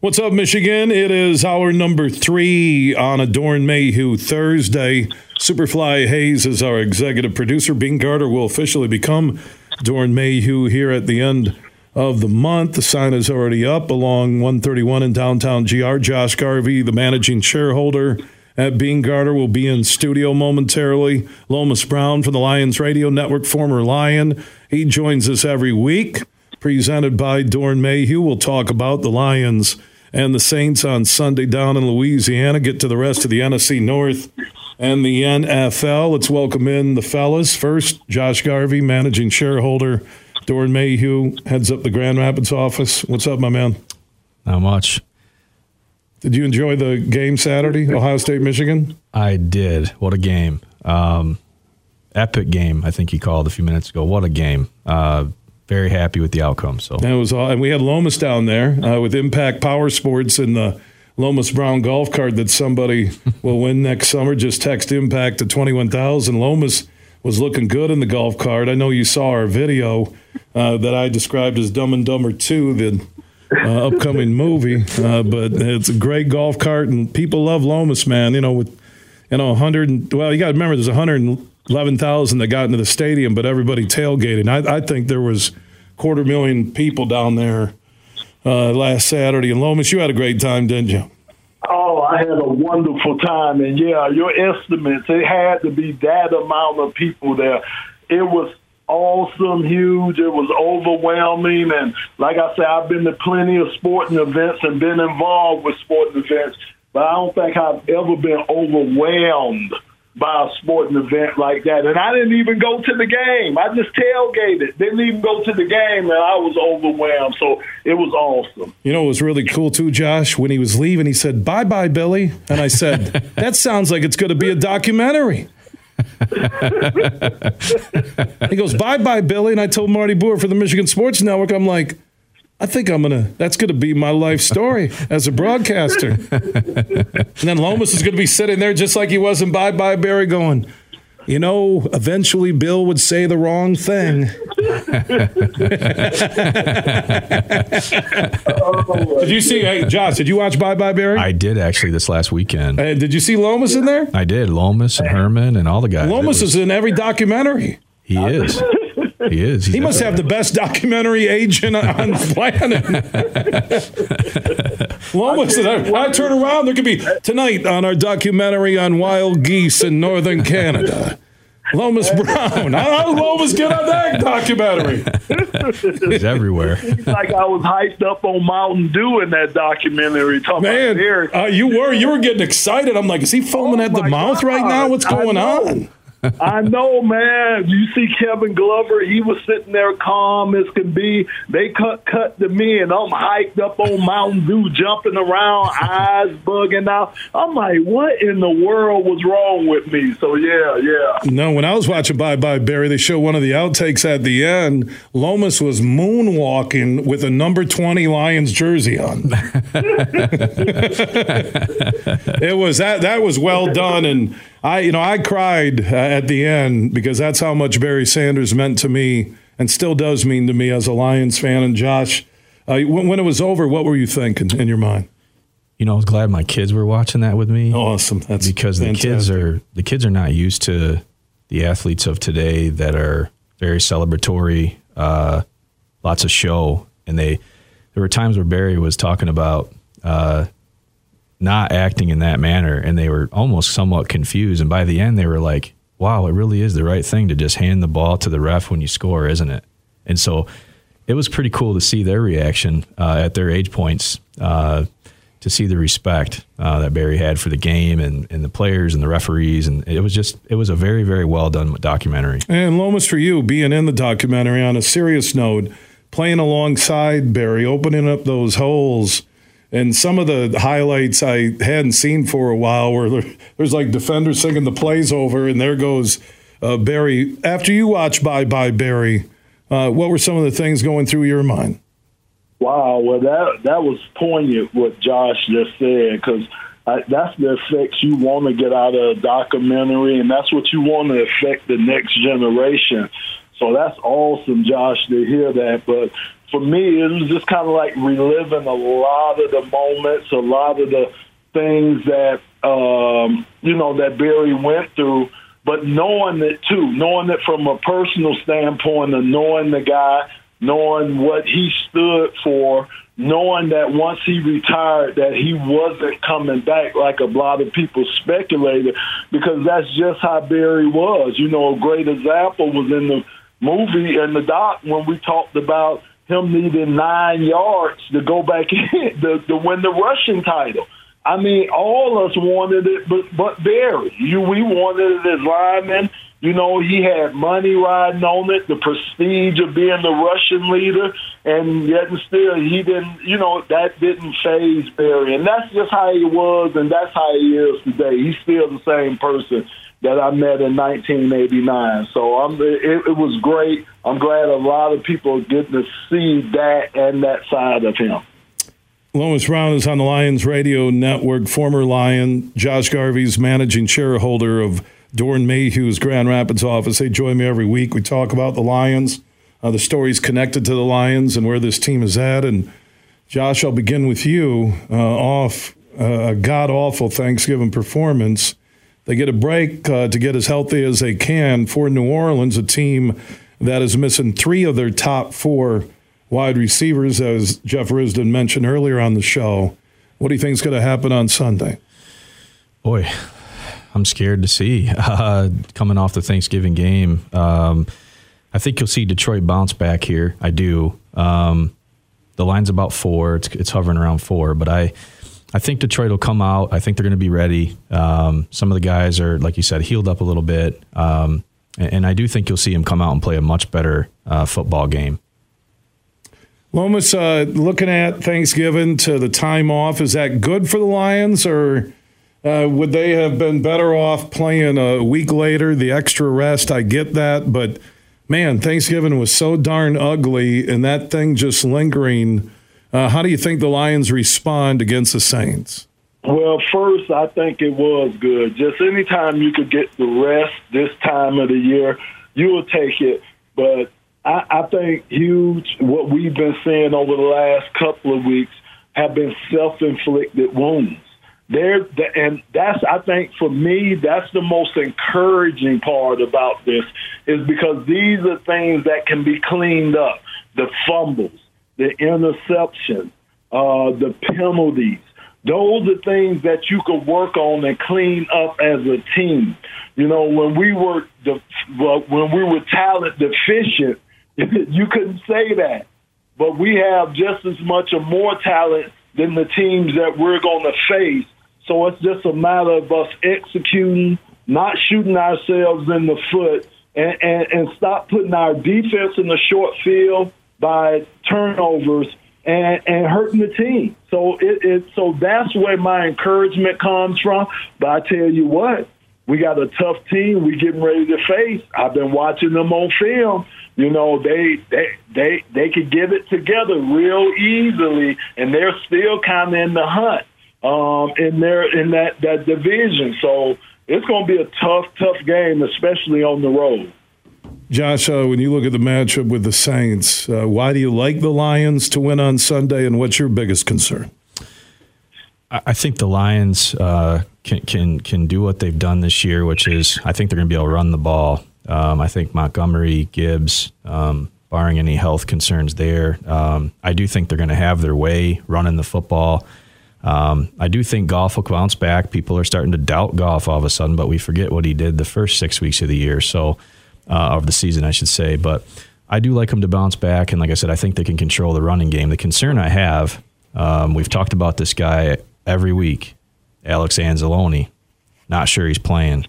What's up, Michigan? It is hour number three on a Doeren Mayhew Thursday. Superfly Hayes is our executive producer. Beene Garter will officially become Doeren Mayhew here at the end of the month. The sign is already up along 131 in downtown GR. Josh Garvey, the managing shareholder at Beene Garter, will be in studio momentarily. Lomas Brown from the Lions Radio Network, former Lion. He joins us every week presented by Doeren Mayhew. We'll talk about the Lions and the Saints on Sunday down in Louisiana. Get to the rest of the NFC North and the NFL. Let's welcome in the fellas. First, Josh Garvey, managing shareholder. Doeren Mayhew heads up the Grand Rapids office. What's up, my man? Not much. Did you enjoy the game Saturday, Ohio State, Michigan? I did. What a game. Um, epic game, I think you called a few minutes ago. What a game. Uh, very happy with the outcome. So that was all. And we had Lomas down there uh, with Impact Power Sports and the Lomas Brown golf cart that somebody will win next summer. Just text Impact to twenty one thousand. Lomas was looking good in the golf cart. I know you saw our video uh, that I described as Dumb and Dumber Two, the uh, upcoming movie. Uh, but it's a great golf cart, and people love Lomas, man. You know, with you know, hundred. Well, you got to remember, there's hundred 11,000 that got into the stadium, but everybody tailgating. I, I think there was quarter million people down there uh, last Saturday. And Lomas, you had a great time, didn't you? Oh, I had a wonderful time. And yeah, your estimates, it had to be that amount of people there. It was awesome, huge. It was overwhelming. And like I said, I've been to plenty of sporting events and been involved with sporting events, but I don't think I've ever been overwhelmed by a sporting event like that. And I didn't even go to the game. I just tailgated. Didn't even go to the game, and I was overwhelmed. So it was awesome. You know, it was really cool too, Josh. When he was leaving, he said, "Bye, bye, Billy," and I said, "That sounds like it's going to be a documentary." he goes, "Bye, bye, Billy," and I told Marty Boer for the Michigan Sports Network, I'm like. I think I'm gonna. That's gonna be my life story as a broadcaster. and then Lomas is gonna be sitting there just like he was in Bye Bye Barry, going, you know, eventually Bill would say the wrong thing. did you see, hey, Josh, did you watch Bye Bye Barry? I did actually this last weekend. Uh, did you see Lomas in there? I did. Lomas and Herman and all the guys. Lomas was, is in every documentary. He is. He is. He's he must have the best documentary agent on the planet. Lomas, I, I turn around, there could be tonight on our documentary on wild geese in northern Canada. Lomas Brown. How did Lomas get on that documentary? He's everywhere. like I was hyped up on Mountain Dew in that documentary. Man, uh, you were you were getting excited. I'm like, is he foaming oh at the mouth God. right now? What's going on? I know, man. You see Kevin Glover, he was sitting there calm as can be. They cut cut to me and I'm hyped up on Mountain Dew, jumping around, eyes bugging out. I'm like, what in the world was wrong with me? So yeah, yeah. No, when I was watching Bye Bye Barry, they show one of the outtakes at the end. Lomas was moonwalking with a number 20 Lions jersey on. it was that that was well done and I, you know, I cried uh, at the end because that's how much Barry Sanders meant to me and still does mean to me as a Lions fan. And Josh, uh, when, when, it was over, what were you thinking in your mind? You know, I was glad my kids were watching that with me. Awesome, that's because fantastic. the kids are the kids are not used to the athletes of today that are very celebratory, uh, lots of show, and they there were times where Barry was talking about uh, not acting in that manner and they were almost somewhat confused. And by the end they were like wow it really is the right thing to just hand the ball to the ref when you score isn't it? And so it was pretty cool to see their reaction uh, at their age points uh, to see the respect uh, that Barry had for the game and, and the players and the referees. And it was just it was a very very well done documentary. And Lomas for you being in the documentary on a serious note playing alongside Barry opening up those holes and some of the highlights I hadn't seen for a while where there's like defenders singing the plays over, and there goes uh, Barry. After you watch Bye Bye Barry, uh, what were some of the things going through your mind? Wow, well that that was poignant what Josh just said because that's the effects you want to get out of a documentary, and that's what you want to affect the next generation. So that's awesome, Josh, to hear that. But for me, it was just kind of like reliving a lot of the moments, a lot of the things that um, you know that Barry went through. But knowing it too, knowing it from a personal standpoint, and knowing the guy, knowing what he stood for, knowing that once he retired that he wasn't coming back like a lot of people speculated because that's just how Barry was. You know, a great example was in the movie and the doc when we talked about him needing nine yards to go back in to, to win the rushing title. I mean, all of us wanted it, but but Barry, you we wanted it as linemen. You know, he had money riding on it, the prestige of being the rushing leader, and yet and still he didn't. You know, that didn't phase Barry, and that's just how he was, and that's how he is today. He's still the same person that I met in 1989. So I'm, it, it was great. I'm glad a lot of people get to see that and that side of him. Lomas Brown is on the Lions Radio Network, former Lion. Josh Garvey's managing shareholder of Doeren Mayhew's Grand Rapids office. They join me every week. We talk about the Lions, uh, the stories connected to the Lions, and where this team is at. And Josh, I'll begin with you. Uh, off uh, a god awful Thanksgiving performance they get a break uh, to get as healthy as they can for New Orleans, a team that is missing three of their top four wide receivers, as Jeff Risdon mentioned earlier on the show. What do you think is going to happen on Sunday? Boy, I'm scared to see. Uh, coming off the Thanksgiving game, um, I think you'll see Detroit bounce back here. I do. Um, the line's about four. It's, it's hovering around four, but I I think Detroit will come out. I think they're going to be ready. Um, some of the guys are, like you said, healed up a little bit. Um, and, and, I do think you'll see him come out and play a much better uh, football game. Lomas, uh, looking at Thanksgiving to the time off, is that good for the Lions or uh, would they have been better off playing a week later, the extra rest? I get that, but man, Thanksgiving was so darn ugly and that thing just lingering uh, how do you think the Lions respond against the Saints? Well, first, I think it was good. Just anytime you could get the rest this time of the year, you will take it. But I, I think huge, what we've been seeing over the last couple of weeks have been self inflicted wounds. There, and that's I think for me that's the most encouraging part about this is because these are things that can be cleaned up. The fumbles, the interception, uh, the penalties. Those are things that you could work on and clean up as a team. You know, when we were the when we were talent deficient, you couldn't say that. But we have just as much or more talent than the teams that we're going to face. So it's just a matter of us executing, not shooting ourselves in the foot, and, and, and stop putting our defense in the short field by turnovers and, and hurting the team. So it, it so that's where my encouragement comes from. But I tell you what, we got a tough team we getting ready to face. I've been watching them on film. You know, they they they they could get it together real easily, and they're still kind of in the hunt um, in their in that that division. So it's going to be a tough, tough game, especially on the road. Josh, uh, when you look at the matchup with the Saints, uh, why do you like the Lions to win on Sunday, and what's your biggest concern? I think the Lions uh, can can can do what they've done this year, which is I think they're going to be able to run the ball. Um, I think Montgomery, Gibbs, um, barring any health concerns there, um, I do think they're going to have their way running the football. Um, I do think Goff will bounce back. People are starting to doubt Goff all of a sudden, but we forget what he did the first six weeks of the year. So uh, of the season, I should say. But I do like them to bounce back, and like I said, I think they can control the running game. The concern I have, um, we've talked about this guy every week, Alex Anzalone. Not sure he's playing.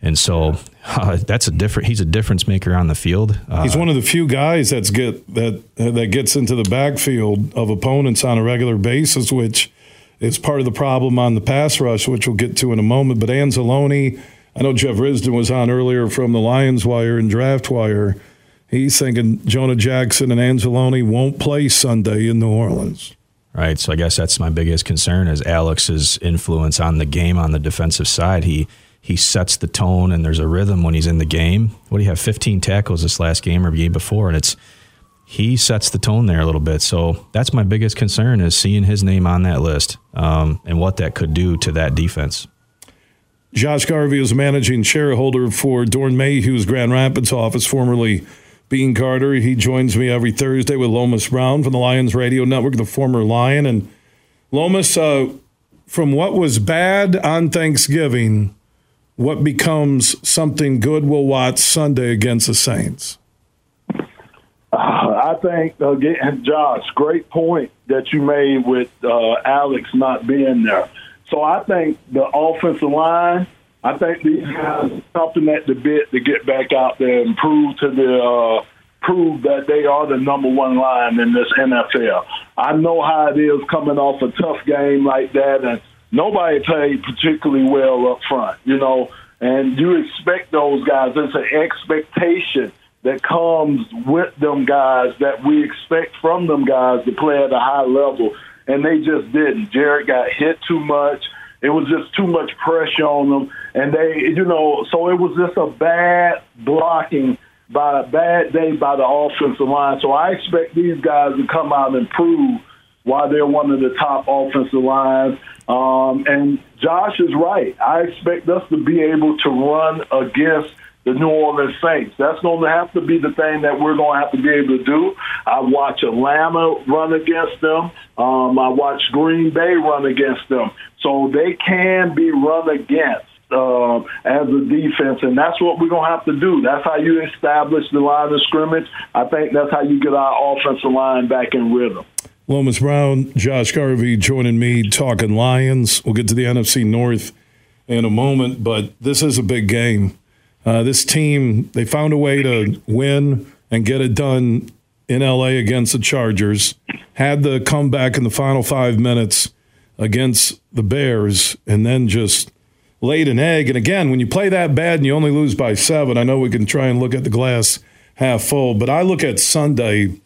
And so uh, that's a different. He's a difference maker on the field. Uh, he's one of the few guys that's get that that gets into the backfield of opponents on a regular basis, which is part of the problem on the pass rush, which we'll get to in a moment. But Anzalone I know Jeff Risdon was on earlier from the Lions Wire and Draft Wire. He's thinking Jonah Jackson and Anzalone won't play Sunday in New Orleans. Right. So I guess that's my biggest concern is Alex's influence on the game on the defensive side. He he sets the tone and there's a rhythm when he's in the game. What do you have? 15 tackles this last game or game before, and it's he sets the tone there a little bit. So that's my biggest concern is seeing his name on that list um, and what that could do to that defense. Josh Garvey is managing shareholder for Doeren Mayhew's Grand Rapids office, formerly Beene Garter. He joins me every Thursday with Lomas Brown from the Lions Radio Network, the former Lion. And Lomas, uh, from what was bad on Thanksgiving, what becomes something good we'll watch Sunday against the Saints? Uh, I think, again, Josh, great point that you made with uh, Alex not being there. So I think the offensive line, I think these guys something at the bit to get back out there and prove to the uh, prove that they are the number one line in this NFL. I know how it is coming off a tough game like that, and nobody played particularly well up front, you know. And you expect those guys. It's an expectation that comes with them guys that we expect from them guys to play at a high level and they just didn't. Jared got hit too much. It was just too much pressure on them, and they, you know, so it was just a bad blocking by a bad day by the offensive line. So I expect these guys to come out and prove why they're one of the top offensive lines. Um, and Josh is right. I expect us to be able to run against the New Orleans Saints. That's going to have to be the thing that we're going to have to be able to do. I watch Atlanta run against them. Um, I watch Green Bay run against them. So they can be run against. Uh, as a defense, and that's what we're gonna have to do. That's how you establish the line of scrimmage. I think that's how you get our offensive line back in rhythm. Lomas Brown, Josh Garvey joining me talking Lions. We'll get to the NFC North in a moment, but this is a big game. Uh, this team, they found a way to win and get it done in LA against the Chargers, had the comeback in the final five minutes against the Bears, and then just laid an egg. And again, when you play that bad and you only lose by seven, I know we can try and look at the glass half full, but I look at Sunday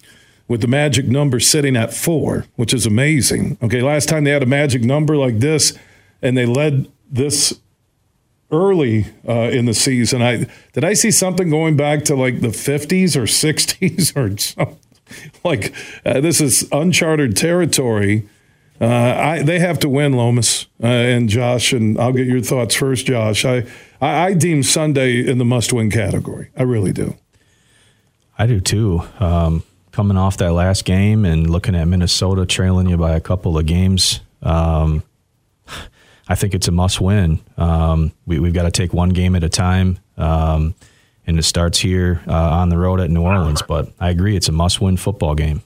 with the magic number sitting at four, which is amazing. Okay, last time they had a magic number like this and they led this early uh, in the season. I did I see something going back to like the 50s or 60s or something. like uh, this is uncharted territory. Uh, I, they have to win, Lomas uh, and Josh, and I'll get your thoughts first, Josh. I, I, I deem Sunday in the must-win category. I really do. I do too. Um, coming off that last game and looking at Minnesota trailing you by a couple of games, um, I think it's a must win. Um, we, have got to take one game at a time. Um, and it starts here uh, on the road at New Orleans. But I agree, it's a must win football game.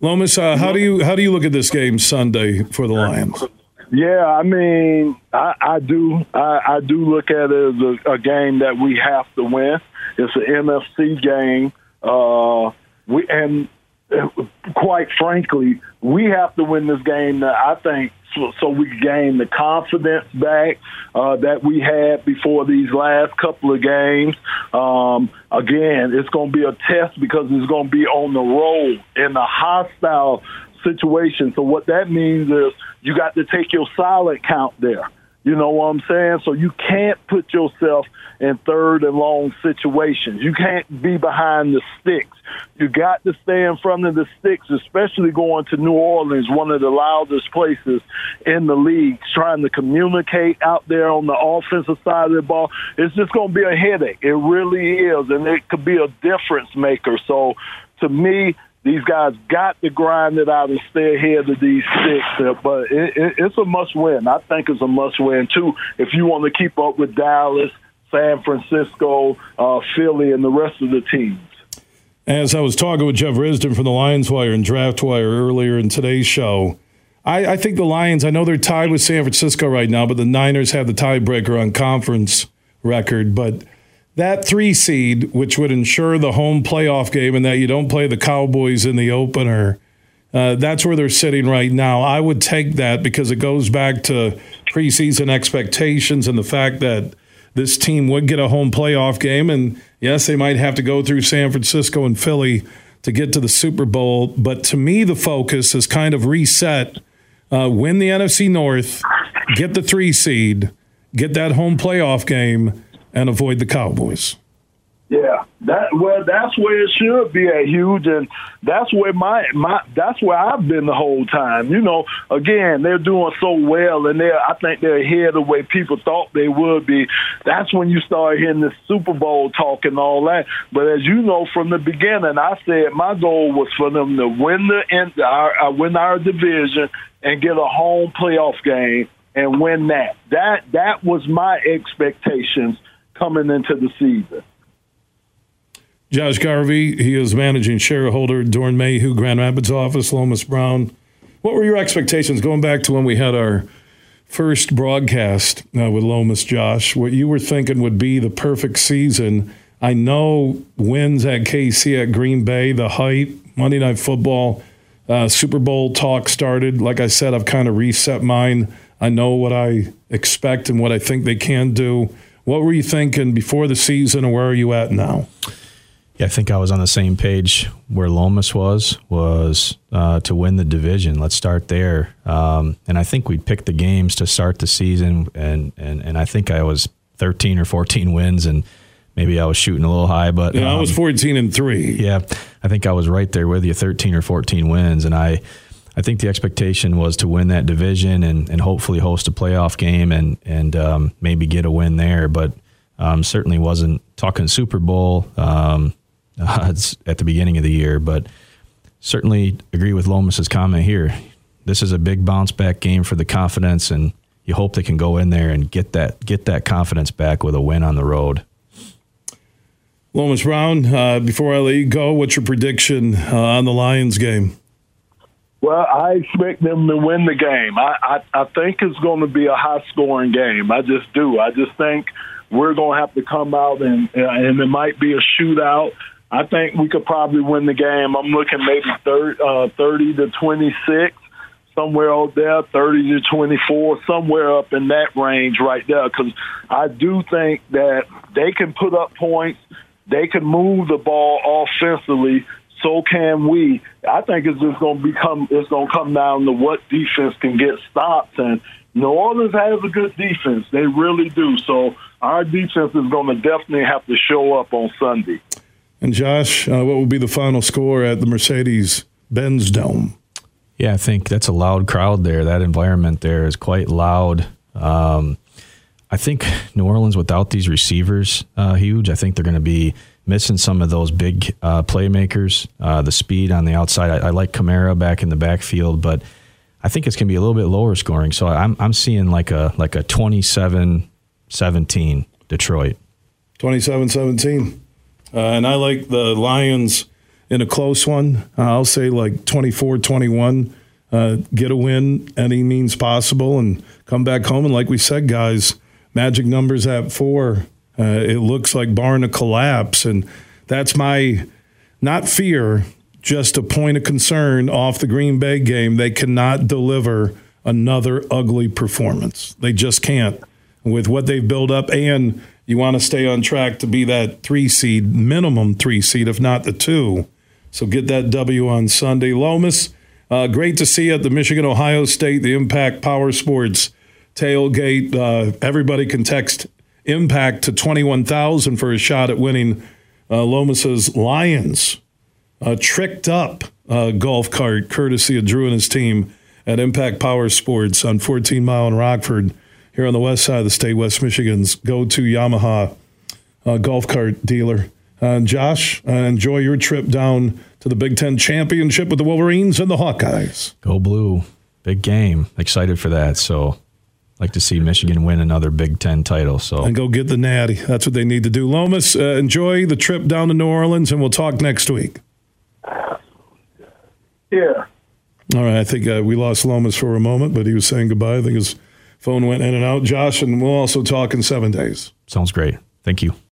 Lomas, uh, how do you how do you look at this game Sunday for the Lions? Yeah, I mean, I, I do I, I, do look at it as a, a, game that we have to win. It's an NFC game. Uh, we and quite frankly, we have to win this game. I think so, so we gain the confidence back uh, that we had before these last couple of games. Um, again, it's going to be a test because it's going to be on the road in a hostile situation. So what that means is you got to take your solid count there. You know what I'm saying? So you can't put yourself in third and long situations. You can't be behind the sticks. You got to stay in front of the sticks, especially going to New Orleans, one of the loudest places in the league, trying to communicate out there on the offensive side of the ball. It's just going to be a headache. It really is, and it could be a difference maker. So to me, these guys got to grind it out and stay ahead of these six. But it, it, it's a must win. I think it's a must win too if you want to keep up with Dallas San Francisco, uh, Philly, and the rest of the teams. As I was talking with Jeff Risdon from the Lions Wire and Draft Wire earlier in today's show, I, I, think the Lions, I know they're tied with San Francisco right now, but the Niners have the tiebreaker on conference record. But that three seed, which would ensure the home playoff game and that you don't play the Cowboys in the opener, uh, that's where they're sitting right now. I would take that because it goes back to preseason expectations and the fact that this team would get a home playoff game. And yes, they might have to go through San Francisco and Philly to get to the Super Bowl. But to me, the focus is kind of reset uh, win the NFC North, get the three seed, get that home playoff game, and avoid the Cowboys. Yeah, that well, that's where it should be at huge, and that's where my my that's where I've been the whole time. You know, again, they're doing so well, and they're I think they're ahead of way people thought they would be. That's when you start hearing the Super Bowl talk and all that. But as you know from the beginning, I said my goal was for them to win the our, uh, win our division and get a home playoff game and win that. That that was my expectations coming into the season. Josh Garvey, he is managing shareholder, Doeren Mayhew, Grand Rapids office, Lomas Brown. What were your expectations going back to when we had our first broadcast uh, with Lomas, Josh? What you were thinking would be the perfect season? I know wins at KC at Green Bay, the hype, Monday Night Football, uh, Super Bowl talk started. Like I said, I've kind of reset mine. I know what I expect and what I think they can do. What were you thinking before the season, and where are you at now? Yeah, I think I was on the same page where Lomas was was uh, to win the division. Let's start there. Um, and I think we picked the games to start the season, and and and I think I was 13 or 14 wins, and maybe I was shooting a little high, but yeah, um, I was um, 14 and three. Yeah, I think I was right there with you, 13 or 14 wins, and I. I think the expectation was to win that division and, and hopefully host a playoff game and and um, maybe get a win there, but um, certainly wasn't talking Super Bowl. Um, uh, at the beginning of the year. But certainly agree with Lomas's comment here. This is a big bounce back game for the confidence, and you hope they can go in there and get that get that confidence back with a win on the road. Lomas Brown, uh, before I let you go, what's your prediction uh, on the Lions game? Well, I expect them to win the game. I, I, I think it's going to be a high scoring game. I just do. I just think we're going to have to come out and and it might be a shootout. I think we could probably win the game. I'm looking maybe 30, uh, 30 to 26, somewhere out there, 30 to 24, somewhere up in that range right there. Because I do think that they can put up points, they can move the ball offensively. So can we. I think it's just going to become. It's going to come down to what defense can get stopped. and New Orleans has a good defense. They really do. So our defense is going to definitely have to show up on Sunday. And Josh, uh, what will be the final score at the Mercedes Benz Dome? Yeah, I think that's a loud crowd there. That environment there is quite loud. Um, I think New Orleans, without these receivers, uh, huge. I think they're going to be missing some of those big uh, playmakers. Uh, the speed on the outside. I, I, like Kamara back in the backfield, but I think it's going to be a little bit lower scoring. So I'm I'm seeing like a like a 27-17 Detroit. 27-17. Uh, and I like the Lions in a close one. Uh, I'll say like 24 21. Uh, get a win any means possible and come back home. And like we said, guys, magic numbers at four. Uh, it looks like barring a collapse. And that's my not fear, just a point of concern off the Green Bay game. They cannot deliver another ugly performance. They just can't with what they've built up and you want to stay on track to be that three seed, minimum three seed, if not the two. So get that W on Sunday. Lomas, uh, great to see you at the Michigan Ohio State, the Impact Power Sports tailgate. Uh, everybody can text Impact to 21,000 for a shot at winning uh, Lomas's Lions. A tricked up uh, golf cart, courtesy of Drew and his team at Impact Power Sports on 14 Mile in Rockford here on the west side of the state, West Michigan's go to Yamaha uh, golf cart dealer. Uh, Josh, uh, enjoy your trip down to the Big Ten Championship with the Wolverines and the Hawkeyes. Go blue. Big game. Excited for that. So, like to see Michigan win another Big Ten title. So and go get the natty. That's what they need to do. Lomas, uh, enjoy the trip down to New Orleans, and we'll talk next week. Yeah. All right. I think uh, we lost Lomas for a moment, but he was saying goodbye. I think his phone went in and out. Josh, and we'll also talk in seven days. Sounds great. Thank you.